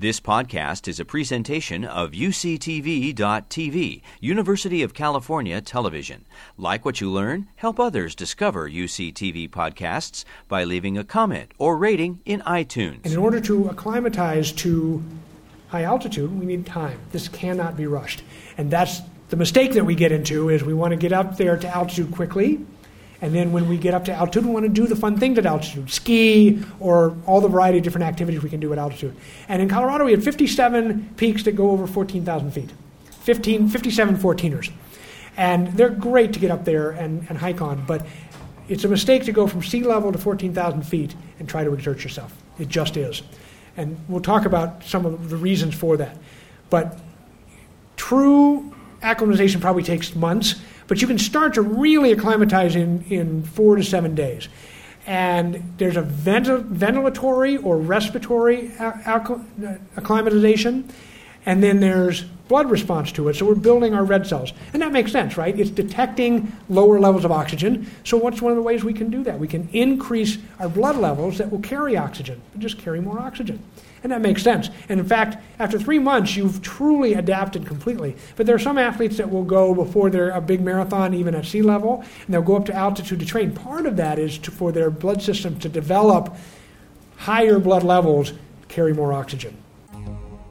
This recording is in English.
This podcast is a presentation of UCTV.tv, University of California Television. Like what you learn? Help others discover UCTV podcasts by leaving a comment or rating in iTunes. And in order to acclimatize to high altitude, we need time. This cannot be rushed. And that's the mistake that we get into is we want to get up there to altitude quickly and then when we get up to altitude, we want to do the fun things at altitude ski or all the variety of different activities we can do at altitude. And in Colorado, we had 57 peaks that go over 14,000 feet, 15, 57 14ers. And they're great to get up there and, and hike on, but it's a mistake to go from sea level to 14,000 feet and try to exert yourself. It just is. And we'll talk about some of the reasons for that. But true acclimatization probably takes months but you can start to really acclimatize in, in four to seven days. And there's a ventilatory or respiratory acclimatization, and then there's blood response to it. So we're building our red cells. And that makes sense, right? It's detecting lower levels of oxygen. So what's one of the ways we can do that? We can increase our blood levels that will carry oxygen, just carry more oxygen. And that makes sense. And in fact, after three months, you've truly adapted completely. But there are some athletes that will go before they're a big marathon, even at sea level, and they'll go up to altitude to train. Part of that is to, for their blood system to develop higher blood levels, carry more oxygen.